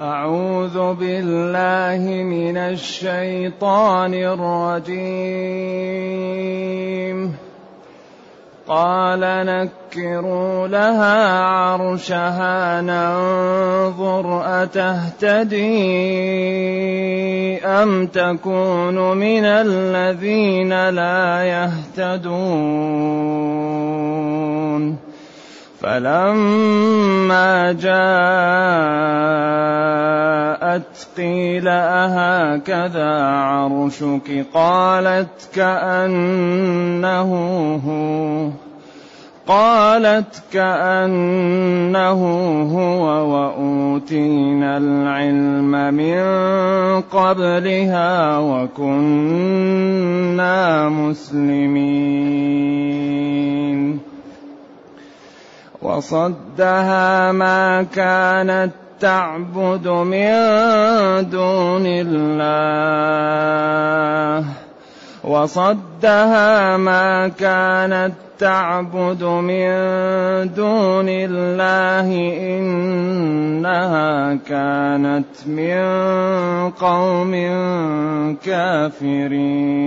أعوذ بالله من الشيطان الرجيم. قال نكروا لها عرشها ننظر أتهتدي أم تكون من الذين لا يهتدون. فلما جاءت قيل أهكذا عرشك؟ قالت كأنه هو. قالت كأنه هو وأوتينا العلم من قبلها وكنا مسلمين. وصدها ما كانت تعبد من دون الله. وصدها ما كانت تعبد من دون الله. إنها كانت من قوم كافرين.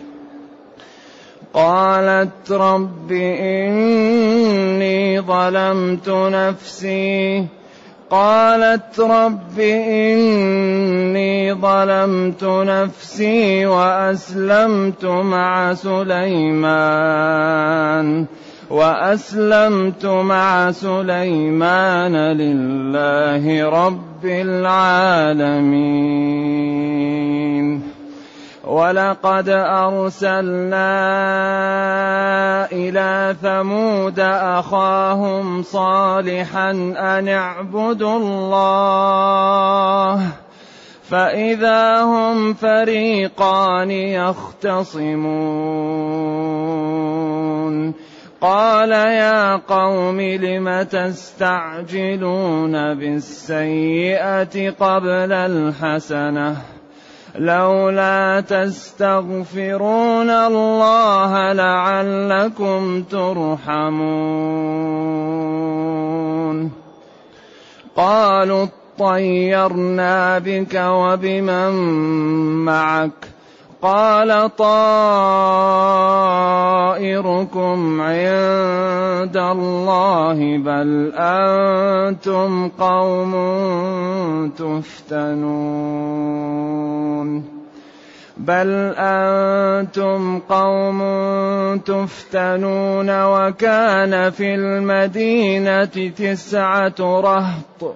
قالت رب إني ظلمت نفسي. قالت رب إني ظلمت نفسي وأسلمت مع سليمان. وأسلمت مع سليمان لله رب العالمين. ولقد أرسلنا إلى ثمود أخاهم صالحا أن اعبدوا الله فإذا هم فريقان يختصمون. قال يا قوم لم تستعجلون بالسيئة قبل الحسنة؟ لولا تستغفرون الله لعلكم ترحمون. قالوا اطيرنا بك وبمن معك. قال طائركم عند الله بل أنتم قوم تفتنون. بل أنتم قوم تفتنون وكان في المدينة تسعة رهط.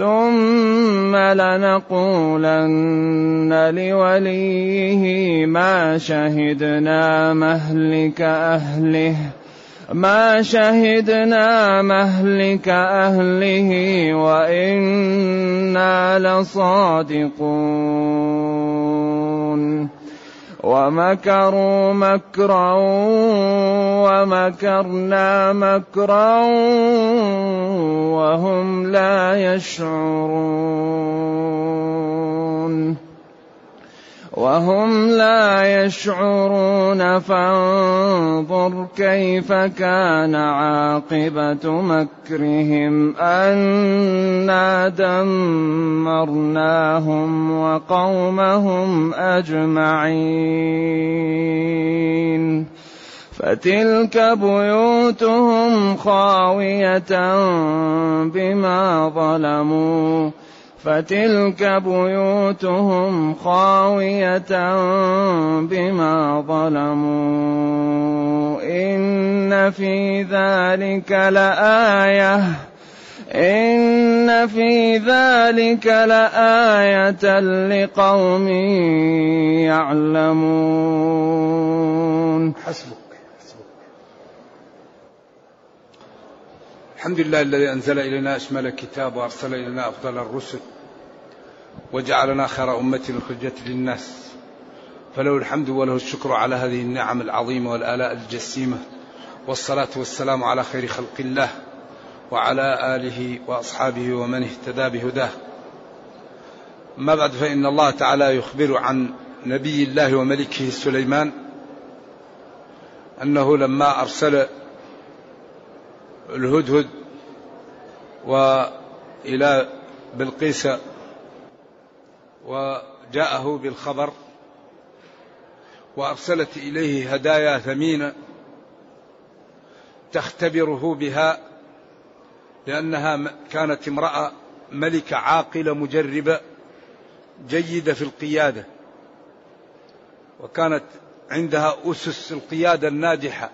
ثم لنقولن لوليه ما شهدنا مهلك أهله ما شهدنا مهلك أهله وإنا لصادقون. ومكروا مكرا ومكرنا مكرا وهم لا يشعرون. وهم لا يشعرون. فانظر كيف كان عاقبة مكرهم. أنا دمرناهم وقومهم أجمعين. فتلك بيوتهم خاوية بما ظلموا. فتلك بيوتهم خاوية بما ظلموا. إن في ذلك لآية. إن في ذلك لآية لقوم يعلمون. حسبك. الحمد لله الذي أنزل إلينا أشمل الكتاب وأرسل إلينا أفضل الرسل وجعلنا خير أمة أخرجت للناس. فله الحمد وله الشكر على هذه النعم العظيمة والآلاء الجسيمة والصلاة والسلام على خير خلق الله وعلى آله وأصحابه ومن اهتدى بهداه. ما بعد فإن الله تعالى يخبر عن نبي الله وملكه سليمان أنه لما أرسل الهدهد وإلى بلقيس وجاءه بالخبر وأرسلت إليه هدايا ثمينة تختبره بها لأنها كانت امرأة ملكة عاقلة مجربة جيدة في القيادة وكانت عندها أسس القيادة الناجحة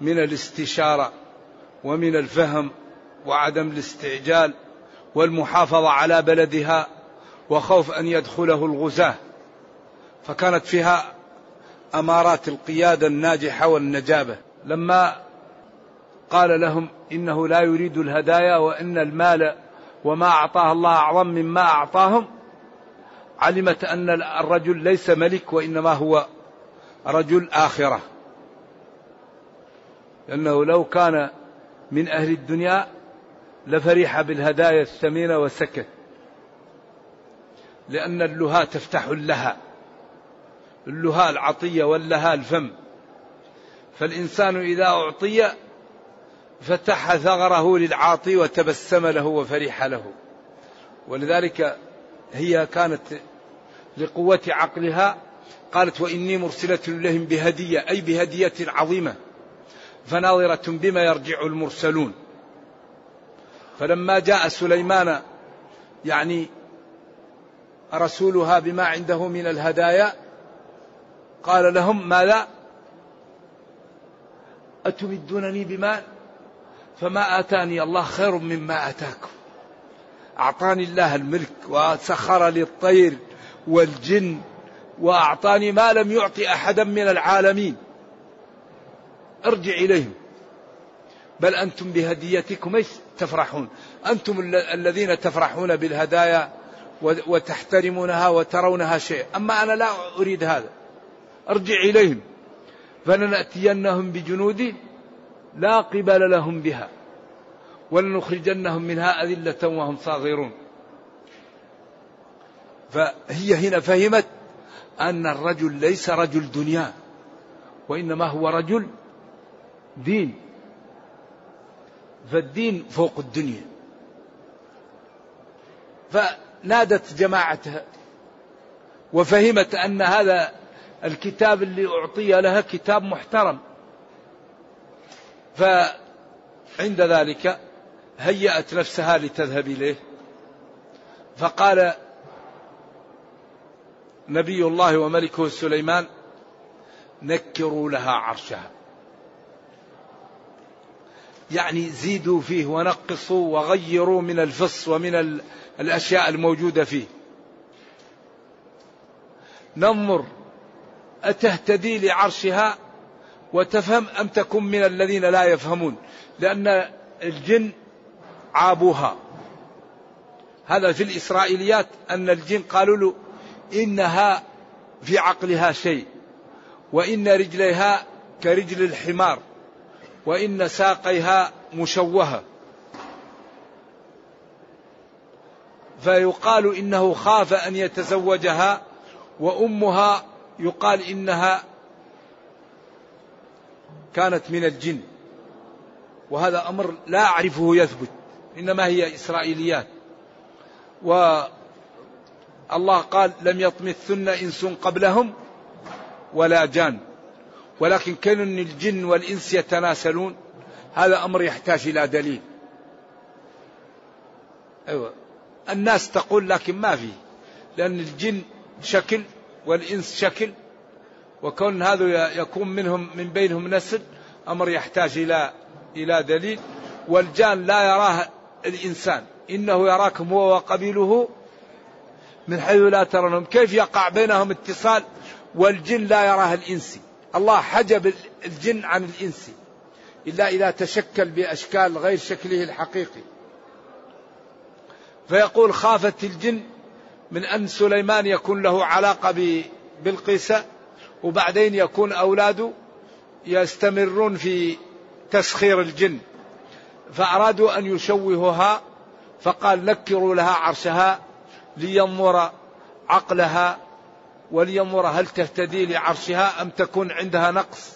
من الاستشارة ومن الفهم وعدم الاستعجال والمحافظة على بلدها وخوف أن يدخله الغزاة. فكانت فيها أمارات القيادة الناجحة والنجابة. لما قال لهم إنه لا يريد الهدايا وإن المال وما أعطاه الله أعظم مما أعطاهم علمت أن الرجل ليس ملك وإنما هو رجل آخرة. لأنه لو كان من أهل الدنيا لفرح بالهدايا الثمينة وسكت لأن اللهاء تفتح اللها اللهاء العطية واللها الفم. فالإنسان إذا أعطي فتح ثغره للعاطي وتبسم له وفرح له. ولذلك هي كانت لقوة عقلها. قالت وإني مرسلة إليهم بهدية أي بهدية عظيمة. فناظرة بما يرجع المرسلون. فلما جاء سليمان يعني رسولها بما عنده من الهدايا قال لهم ماذا؟ أتمدونني بمال؟ فما آتاني الله خير مما آتاكم. أعطاني الله الملك وسخر لي الطير والجن وأعطاني ما لم يعطي أحدا من العالمين. أرجع إليهم. بل أنتم بهديتكم إيش؟ تفرحون. أنتم الذين تفرحون بالهدايا وتحترمونها وترونها شيء. أما أنا لا أريد هذا. أرجع إليهم. فلنأتينهم بجنود لا قبل لهم بها. ولنخرجنهم منها أذلة وهم صاغرون. فهي هنا فهمت أن الرجل ليس رجل دنيا وإنما هو رجل دين. فالدين فوق الدنيا. فنادت جماعتها وفهمت أن هذا الكتاب اللي أعطي لها كتاب محترم. فعند ذلك هيأت نفسها لتذهب إليه. فقال نبي الله وملكه سليمان نكروا لها عرشها. يعني زيدوا فيه ونقصوا وغيروا من الفص ومن الأشياء الموجودة فيه. ننظر أتهتدي لعرشها وتفهم أم تكن من الذين لا يفهمون؟ لأن الجن عابوها. هذا في الإسرائيليات أن الجن قالوا له إنها في عقلها شيء وإن رجليها كرجل الحمار. وإن ساقيها مشوهة. فيقال إنه خاف أن يتزوجها وأمها يقال إنها كانت من الجن. وهذا أمر لا أعرفه يثبت إنما هي إسرائيليات. والله قال لم يطمثن إنس قبلهم ولا جان. ولكن كانوا الجن والإنس يتناسلون؟ هذا أمر يحتاج إلى دليل. أيوة. الناس تقول لكن ما في. لأن الجن شكل والإنس شكل. وكون هذا يكون منهم من بينهم نسل أمر يحتاج إلى إلى دليل. والجان لا يراه الإنسان. إنه يراكم هو وقبيله من حيث لا ترونهم. كيف يقع بينهم اتصال والجن لا يراه الإنسي الله حجب الجن عن الإنسي إلا إذا تشكل بأشكال غير شكله الحقيقي. فيقول خافت الجن من أن سليمان يكون له علاقة بالقيسة وبعدين يكون أولاده يستمرون في تسخير الجن. فأرادوا أن يشوهوها فقال نكروا لها عرشها لينظر عقلها ولينظر هل تهتدي لعرشها أم تكون عندها نقص.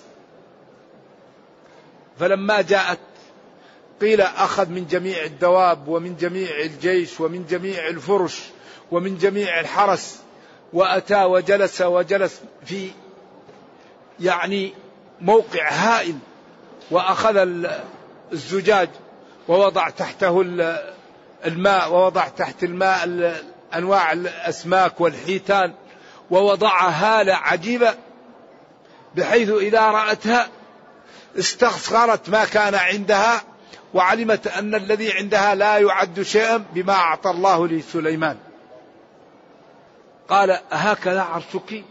فلما جاءت قيل أخذ من جميع الدواب ومن جميع الجيش ومن جميع الفرش ومن جميع الحرس وأتى وجلس وجلس في يعني موقع هائل وأخذ الزجاج ووضع تحته الماء ووضع تحت الماء أنواع الأسماك والحيتان ووضع هالة عجيبة بحيث إذا رأتها استصغرت ما كان عندها وعلمت أن الذي عندها لا يعد شيئا بما أعطى الله لسليمان. قال هكذا عرشك؟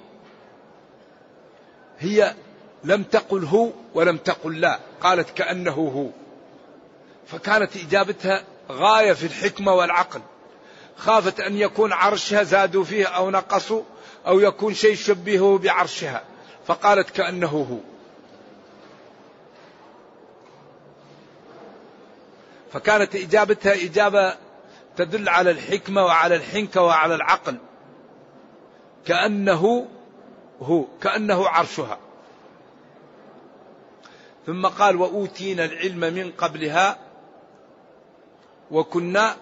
هي لم تقل هو ولم تقل لا قالت كأنه هو. فكانت إجابتها غاية في الحكمة والعقل. خافت أن يكون عرشها زادوا فيه أو نقصوا أو يكون شيء يشبهه بعرشها فقالت كأنه هو. فكانت إجابتها إجابة تدل على الحكمة وعلى الحنكة وعلى العقل. كأنه هو كأنه عرشها. ثم قال وأوتينا العلم من قبلها وكنا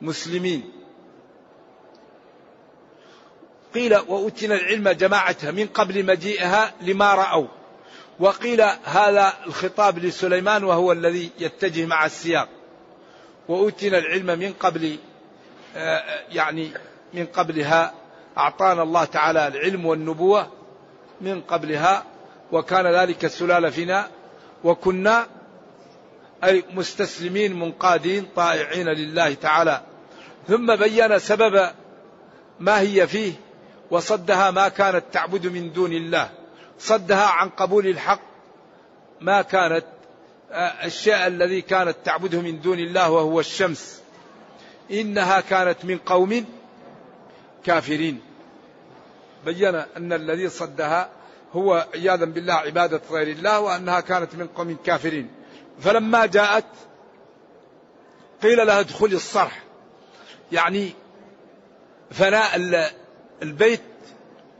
مسلمين. قيل وأوتينا العلم جماعتها من قبل مجيئها لما رأوا. وقيل هذا الخطاب لسليمان وهو الذي يتجه مع السياق. وأوتينا العلم من قبل آه، يعني من قبلها أعطانا الله تعالى العلم والنبوة من قبلها وكان ذلك السلالة فينا وكنا أي مستسلمين منقادين طائعين لله تعالى. ثم بين سبب ما هي فيه وصدها ما كانت تعبد من دون الله. صدها عن قبول الحق ما كانت آه، الشيء الذي كانت تعبده من دون الله وهو الشمس. إنها كانت من قوم كافرين. بين أن الذي صدها هو عياذا بالله عبادة غير الله وأنها كانت من قوم كافرين. فلما جاءت قيل لها ادخلي الصرح. يعني فناء البيت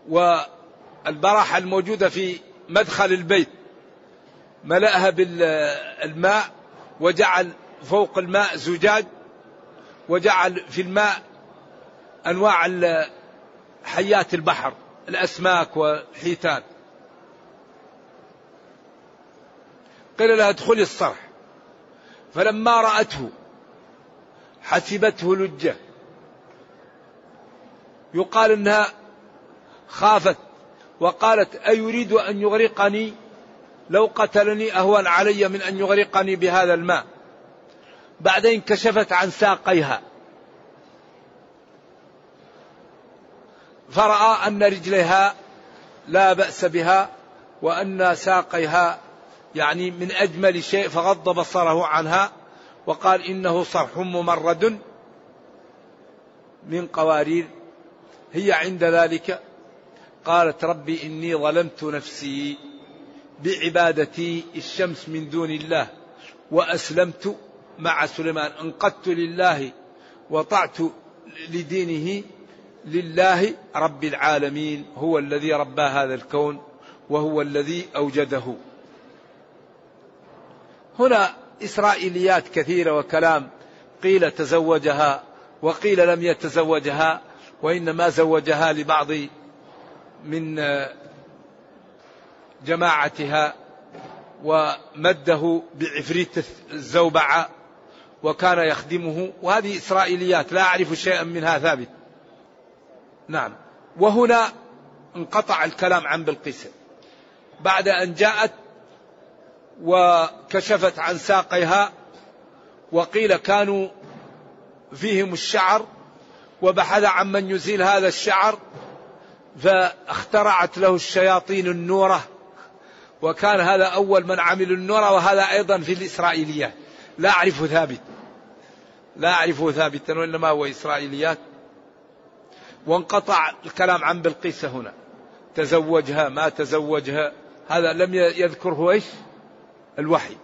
والبراحة الموجودة في مدخل البيت. ملأها بالماء وجعل فوق الماء زجاج وجعل في الماء أنواع حيات البحر الأسماك والحيتان. قيل لها ادخلي الصرح. فلما رأته حسبته لجة. يقال إنها خافت وقالت أيريد أن يغرقني؟ لو قتلني أهون علي من أن يغرقني بهذا الماء. بعدين كشفت عن ساقيها. فرأى أن رجليها لا بأس بها وأن ساقيها يعني من أجمل شيء فغض بصره عنها وقال إنه صرح ممرد من قوارير هي عند ذلك؟ قالت ربي إني ظلمت نفسي بعبادتي الشمس من دون الله وأسلمت مع سليمان. انقدت لله وطعت لدينه لله رب العالمين هو الذي ربى هذا الكون وهو الذي أوجده. هنا إسرائيليات كثيرة وكلام قيل تزوجها وقيل لم يتزوجها وإنما زوجها لبعض من جماعتها ومده بعفريت الزوبعة وكان يخدمه. وهذه إسرائيليات لا أعرف شيئا منها ثابت. نعم. وهنا انقطع الكلام عن بلقيس. بعد أن جاءت وكشفت عن ساقيها وقيل كانوا فيهم الشعر وبحث عن من يزيل هذا الشعر فاخترعت له الشياطين النورة وكان هذا أول من عمل النورة وهذا أيضا في الإسرائيليات لا أعرف ثابت. لا أعرفه ثابتا وإنما هو إسرائيليات. وانقطع الكلام عن بلقيس هنا. تزوجها ما تزوجها هذا لم يذكره إيش؟ الوحي.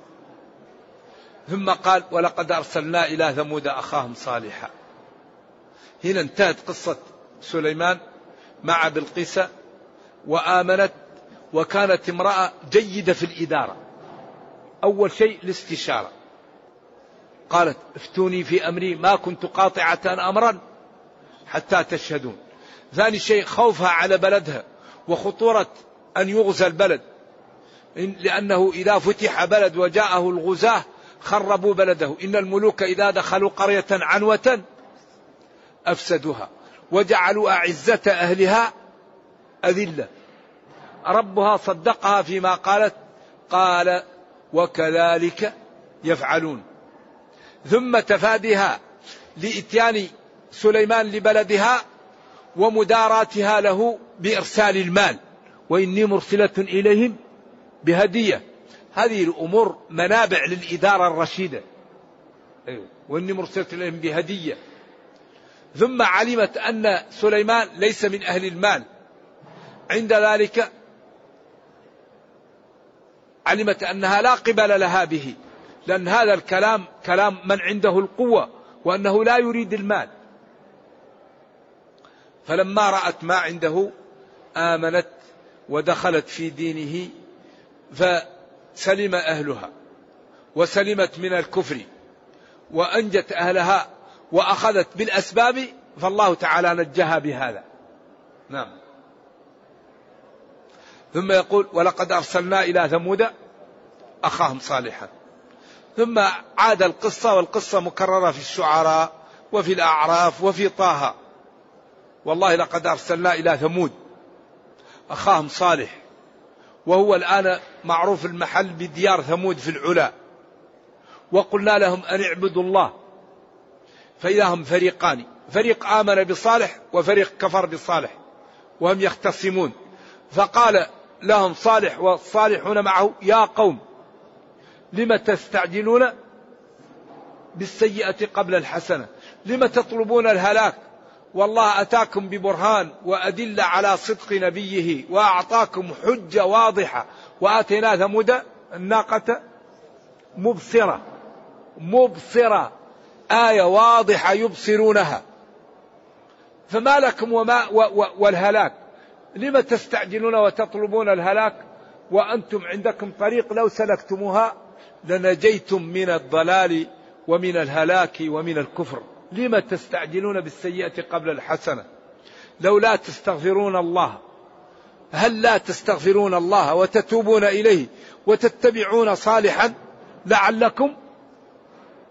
ثم قال ولقد أرسلنا إلى ثمود أخاهم صالحا. هنا انتهت قصة سليمان مع بلقيس وآمنت وكانت امرأة جيدة في الإدارة. أول شيء الاستشارة. قالت افتوني في أمري ما كنت قاطعة أمرا حتى تشهدون. ثاني شيء خوفها على بلدها وخطورة أن يغزى البلد. لأنه إذا فتح بلد وجاءه الغزاة خربوا بلده. إن الملوك إذا دخلوا قرية عنوة أفسدوها. وجعلوا أعزة أهلها أذلة. ربها صدقها فيما قالت قال وكذلك يفعلون. ثم تفاديها لإتيان سليمان لبلدها ومداراتها له بإرسال المال. وإني مرسلة إليهم بهدية. هذه الأمور منابع للإدارة الرشيدة. أيوة. وإني مرسلة إليهم بهدية. ثم علمت أن سليمان ليس من أهل المال. عند ذلك علمت أنها لا قبل لها به لأن هذا الكلام كلام من عنده القوة وأنه لا يريد المال. فلما رأت ما عنده آمنت ودخلت في دينه فسلم أهلها وسلمت من الكفر وأنجت أهلها وأخذت بالأسباب فالله تعالى نجاها بهذا. نعم. ثم يقول ولقد أرسلنا إلى ثمود أخاهم صالحا. ثم عاد القصة والقصة مكررة في الشعراء وفي الأعراف وفي طه. والله لقد أرسلنا إلى ثمود أخاهم صالح. وهو الآن معروف المحل بديار ثمود في العلا. وقلنا لهم أن اعبدوا الله. فإذا هم فريقان. فريق آمن بصالح وفريق كفر بصالح وهم يختصمون. فقال لهم صالح والصالحون معه يا قوم لم تستعجلون بالسيئة قبل الحسنة؟ لم تطلبون الهلاك؟ والله أتاكم ببرهان وأدلة على صدق نبيه وأعطاكم حجة واضحة وآتينا ثمود الناقة مبصرة. مبصرة. آية واضحة يبصرونها. فما لكم وما والهلاك. لم تستعجلون وتطلبون الهلاك وأنتم عندكم طريق لو سلكتموها لنجيتم من الضلال ومن الهلاك ومن الكفر. لم تستعجلون بالسيئة قبل الحسنة. لو لا تستغفرون الله. هل لا تستغفرون الله وتتوبون إليه وتتبعون صالحا لعلكم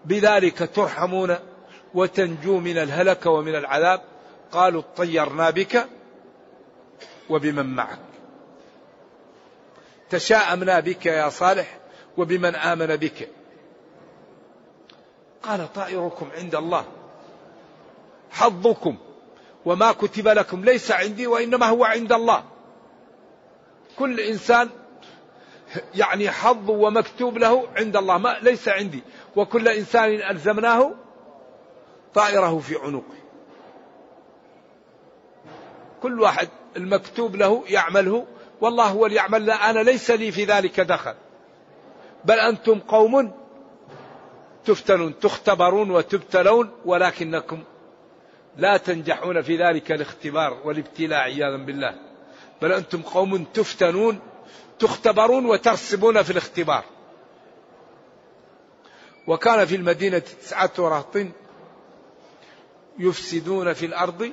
بذلك ترحمون وتنجو من الهلك ومن العذاب. قالوا اطيرنا بك وبمن معك. تشاءمنا بك يا صالح وبمن آمن بك. قال طائركم عند الله. حظكم وما كتب لكم ليس عندي وإنما هو عند الله. كل إنسان يعني حظ ومكتوب له عند الله ما ليس عندي. وكل إنسان ألزمناه طائره في عنقه. كل واحد المكتوب له يعمله. والله هو اللي يعمل لا أنا ليس لي في ذلك دخل. بل أنتم قوم تفتنون تختبرون وتبتلون ولكنكم لا تنجحون في ذلك الاختبار والابتلاء عياذا بالله. بل أنتم قوم تفتنون تختبرون وترسبون في الاختبار. وكان في المدينة تسعة رهط يفسدون في الأرض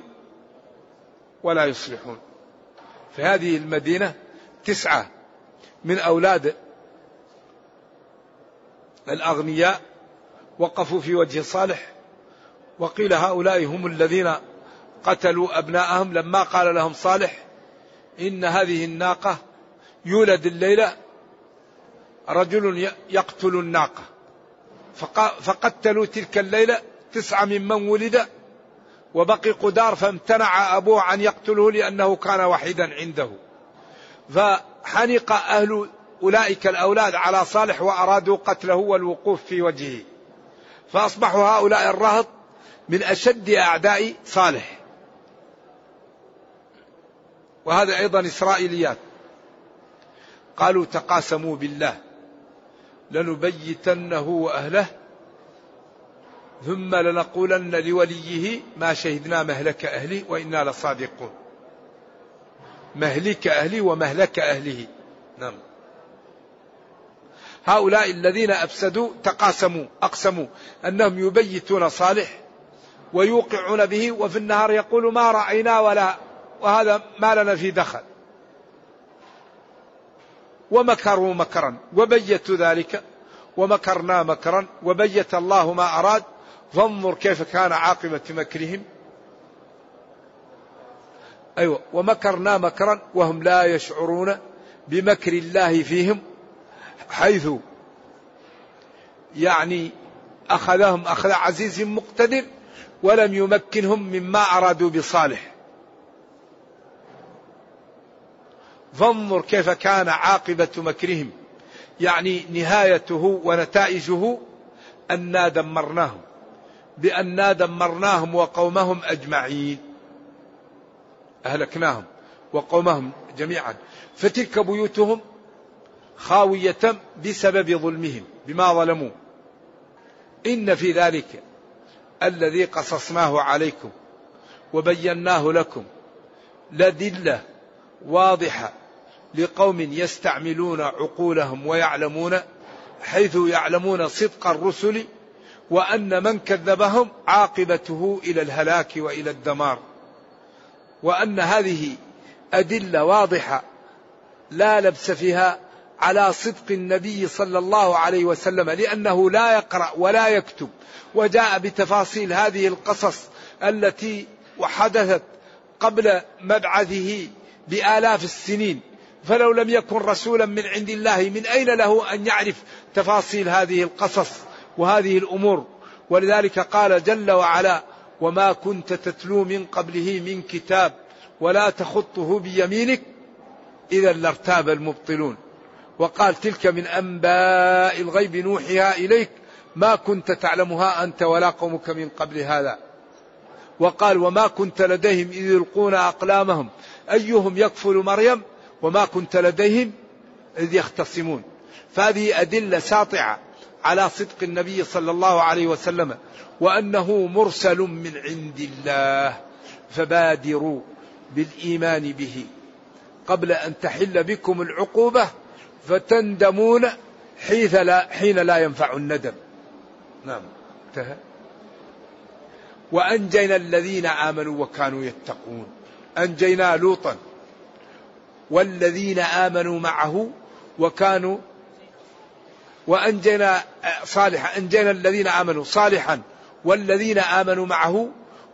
ولا يصلحون. في هذه المدينة تسعة من أولاد الأغنياء وقفوا في وجه صالح. وقيل هؤلاء هم الذين قتلوا أبناءهم لما قال لهم صالح إن هذه الناقة يولد الليلة رجل يقتل الناقة. فقتلوا تلك الليلة تسعة ممن ولد وبقي قدار فامتنع أبوه أن يقتله لأنه كان وحيدا عنده. فحنق أهل أولئك الأولاد على صالح وأرادوا قتله والوقوف في وجهه. فأصبحوا هؤلاء الرهط من أشد أعداء صالح. وهذا أيضا إسرائيليات. قالوا تقاسموا بالله لنبيتنه وأهله ثم لنقولن لوليه ما شهدنا مهلك أهلي وإنا لصادقون. مهلك أهلي ومهلك أهله. نعم. هؤلاء الذين أفسدوا تقاسموا أقسموا أنهم يبيتون صالح ويوقعون به وفي النهار يقول ما رأينا ولا وهذا ما لنا في دخل. ومكروا مكرا وبيتوا ذلك ومكرنا مكرا وبيت الله ما أراد فانظر كيف كان عاقبة مكرهم. أيوة ومكرنا مكرا وهم لا يشعرون بمكر الله فيهم حيث يعني أخذهم أخذ عزيز مقتدر ولم يمكنهم مما أرادوا بصالح. فانظر كيف كان عاقبة مكرهم. يعني نهايته ونتائجه أنا دمرناهم بأنا دمرناهم وقومهم أجمعين. أهلكناهم وقومهم جميعا. فتلك بيوتهم خاوية بسبب ظلمهم بما ظلموا. إن في ذلك الذي قصصناه عليكم وبيناه لكم لدلة واضحة لقوم يستعملون عقولهم ويعلمون حيث يعلمون صدق الرسل وأن من كذبهم عاقبته إلى الهلاك وإلى الدمار. وأن هذه أدلة واضحة لا لبس فيها على صدق النبي صلى الله عليه وسلم لأنه لا يقرأ ولا يكتب. وجاء بتفاصيل هذه القصص التي وحدثت قبل مبعثه بآلاف السنين. فلو لم يكن رسولا من عند الله من أين له أن يعرف تفاصيل هذه القصص وهذه الأمور؟ ولذلك قال جل وعلا وما كنت تتلو من قبله من كتاب ولا تخطه بيمينك إذا لارتاب المبطلون. وقال تلك من أنباء الغيب نوحيها إليك ما كنت تعلمها أنت ولا قومك من قبل هذا. وقال وما كنت لديهم إذ يلقون أقلامهم أيهم يكفل مريم؟ وما كنت لديهم إذ يختصمون. فهذه أدلة ساطعة على صدق النبي صلى الله عليه وسلم وأنه مرسل من عند الله فبادروا بالإيمان به. قبل أن تحل بكم العقوبة فتندمون حيث لا حين لا ينفع الندم. نعم انتهى. وأنجينا الذين آمنوا وكانوا يتقون. أنجينا لوطا والذين آمنوا معه وكانوا وأنجينا صالحا أنجينا الذين آمنوا صالحا والذين آمنوا معه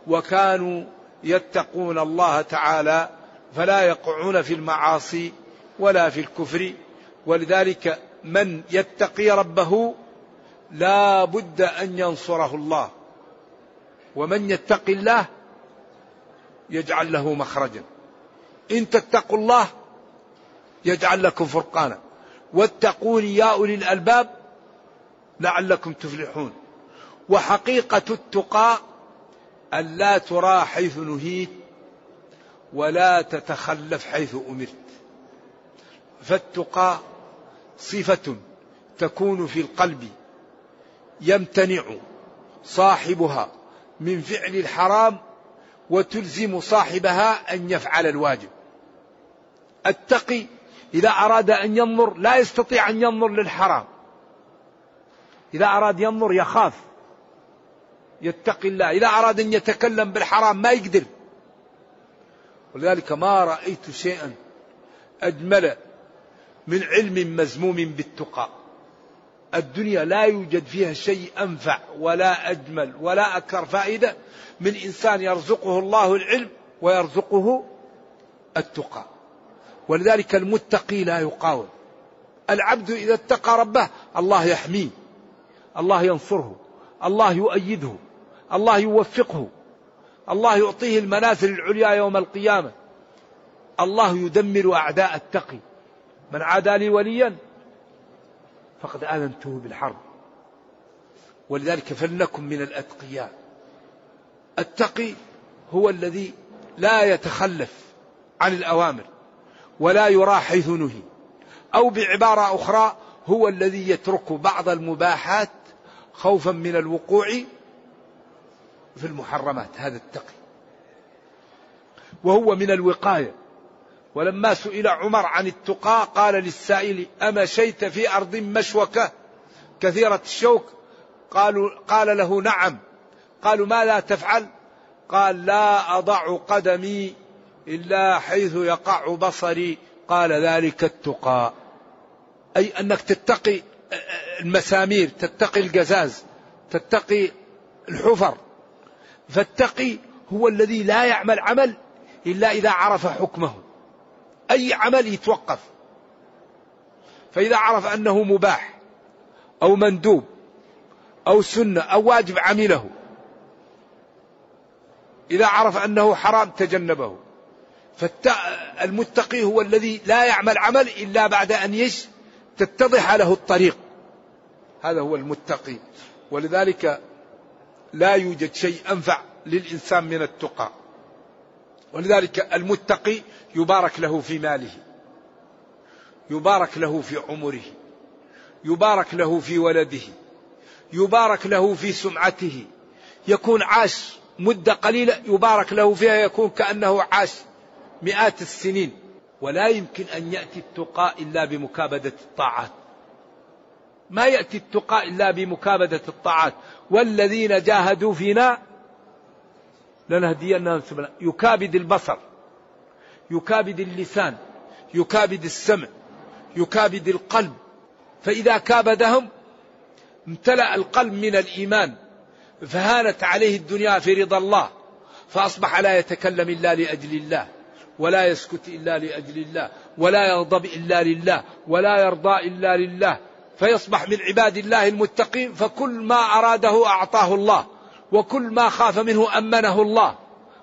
وكانوا يتقون الله تعالى فلا يقعون في المعاصي ولا في الكفر. ولذلك من يتقي ربه لا بد أن ينصره الله. ومن يتق الله يجعل له مخرجا. إن تتقوا الله يجعل لكم فرقانا. واتقون يا أولي الألباب لعلكم تفلحون. وحقيقة التقى أن لا ترى حيث نهيت ولا تتخلف حيث أمرت. فالتقى صفة تكون في القلب يمتنع صاحبها من فعل الحرام وتلزم صاحبها أن يفعل الواجب. التقي إذا أراد أن ينظر لا يستطيع أن ينظر للحرام. إذا أراد ينظر يخاف. يتقي الله. إذا أراد أن يتكلم بالحرام ما يقدر. ولذلك ما رأيت شيئا أجمل من علم مزموم بالتقى. الدنيا لا يوجد فيها شيء أنفع ولا أجمل ولا أكثر فائدة من إنسان يرزقه الله العلم ويرزقه التقى. ولذلك المتقي لا يقاوم. العبد إذا اتقى ربه الله يحميه الله ينصره الله يؤيده الله يوفقه الله يعطيه المنازل العليا يوم القيامة. الله يدمر أعداء التقي. من عادى لي وليا فقد آذنته بالحرب. ولذلك فلنكن من الأتقياء. التقي هو الذي لا يتخلف عن الأوامر. ولا يرى حيث نهي أو بعبارة أخرى هو الذي يترك بعض المباحات خوفا من الوقوع في المحرمات هذا التقي. وهو من الوقاية. ولما سئل عمر عن التقى قال للسائل أمشيت في أرض مشوكة كثيرة الشوك؟ قالوا قال له نعم. قالوا ما لا تفعل؟ قال لا أضع قدمي إلا حيث يقع بصري. قال ذلك التقى. أي أنك تتقي المسامير تتقي القزاز تتقي الحفر. فالتقي هو الذي لا يعمل عمل إلا إذا عرف حكمه. أي عمل يتوقف. فإذا عرف أنه مباح أو مندوب أو سنة أو واجب عمله. إذا عرف أنه حرام تجنبه. فالمتقي هو الذي لا يعمل عمل إلا بعد أن يش تتضح له الطريق. هذا هو المتقي. ولذلك لا يوجد شيء أنفع للإنسان من التقى. ولذلك المتقي يبارك له في ماله. يبارك له في عمره. يبارك له في ولده. يبارك له في سمعته. يكون عاش مدة قليلة يبارك له فيها يكون كأنه عاش مئات السنين ولا يمكن أن يأتي التقاء إلا بمكابدة الطاعات. ما يأتي التقاء إلا بمكابدة الطاعات. والذين جاهدوا فينا لنهدينهم سبلا يكابد البصر يكابد اللسان يكابد السمع يكابد القلب. فإذا كابدهم امتلأ القلب من الإيمان فهانت عليه الدنيا في رضا الله فأصبح لا يتكلم إلا لأجل الله. ولا يسكت إلا لأجل الله ولا يغضب إلا لله ولا يرضى إلا لله فيصبح من عباد الله المتقين فكل ما أراده أعطاه الله وكل ما خاف منه أمنه الله.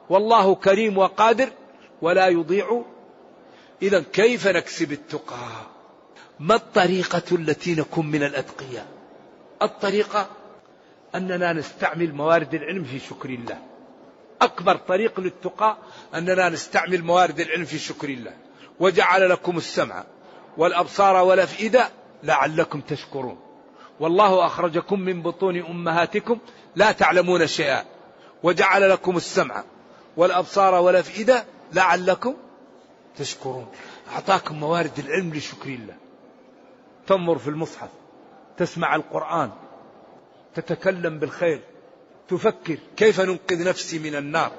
والله كريم وقادر ولا يضيع. إذا كيف نكسب التقى؟ ما الطريقة التي نكون من الأتقياء؟ الطريقة أننا نستعمل موارد العلم في شكر الله. أكبر طريق للتقى أننا نستعمل موارد العلم في شكر الله. وجعل لكم السمع والأبصار والأفئدة لعلكم تشكرون. والله أخرجكم من بطون أمهاتكم لا تعلمون شيئا. وجعل لكم السمع والأبصار والأفئدة لعلكم تشكرون. أعطاكم موارد العلم لشكر الله. تنظر في المصحف تسمع القرآن تتكلم بالخير. تفكر كيف ننقذ نفسي من النار؟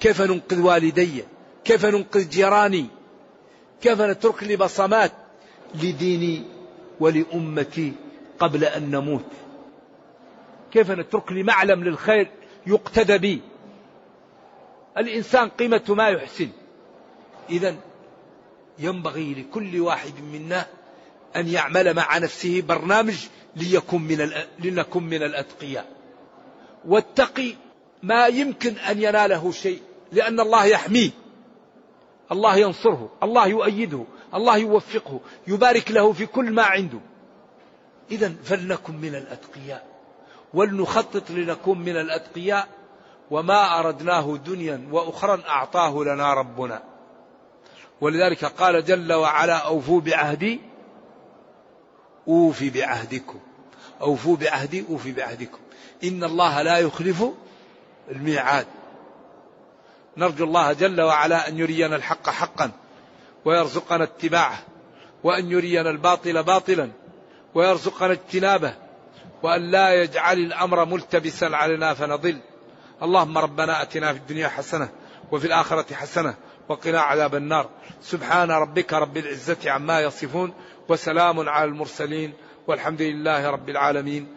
كيف ننقذ والدي؟ كيف ننقذ جيراني؟ كيف نترك لي بصمات لديني ولأمتي قبل أن نموت؟ كيف نترك لي معلم للخير يقتدى بي؟ الإنسان قيمة ما يحسن. إذا ينبغي لكل واحد منا أن يعمل مع نفسه برنامج ليكن من لنكن من الأتقياء. والتقي ما يمكن أن يناله شيء لأن الله يحميه. الله ينصره الله يؤيده الله يوفقه يبارك له في كل ما عنده. إذا فلنكن من الأتقياء. ولنخطط لنكون من الأتقياء. وما أردناه دنيا وأخرى أعطاه لنا ربنا. ولذلك قال جل وعلا أوفوا بعهدي أوفي بعهدكم. أوفوا بعهدي أوفي بعهدكم. إن الله لا يخلف الميعاد. نرجو الله جل وعلا أن يرينا الحق حقا ويرزقنا اتباعه وأن يرينا الباطل باطلا ويرزقنا اجتنابه وأن لا يجعل الأمر ملتبسا علينا فنضل. اللهم ربنا أتنا في الدنيا حسنة وفي الآخرة حسنة وقنا عذاب النار. سبحان ربك رب العزة عما يصفون وسلام على المرسلين والحمد لله رب العالمين.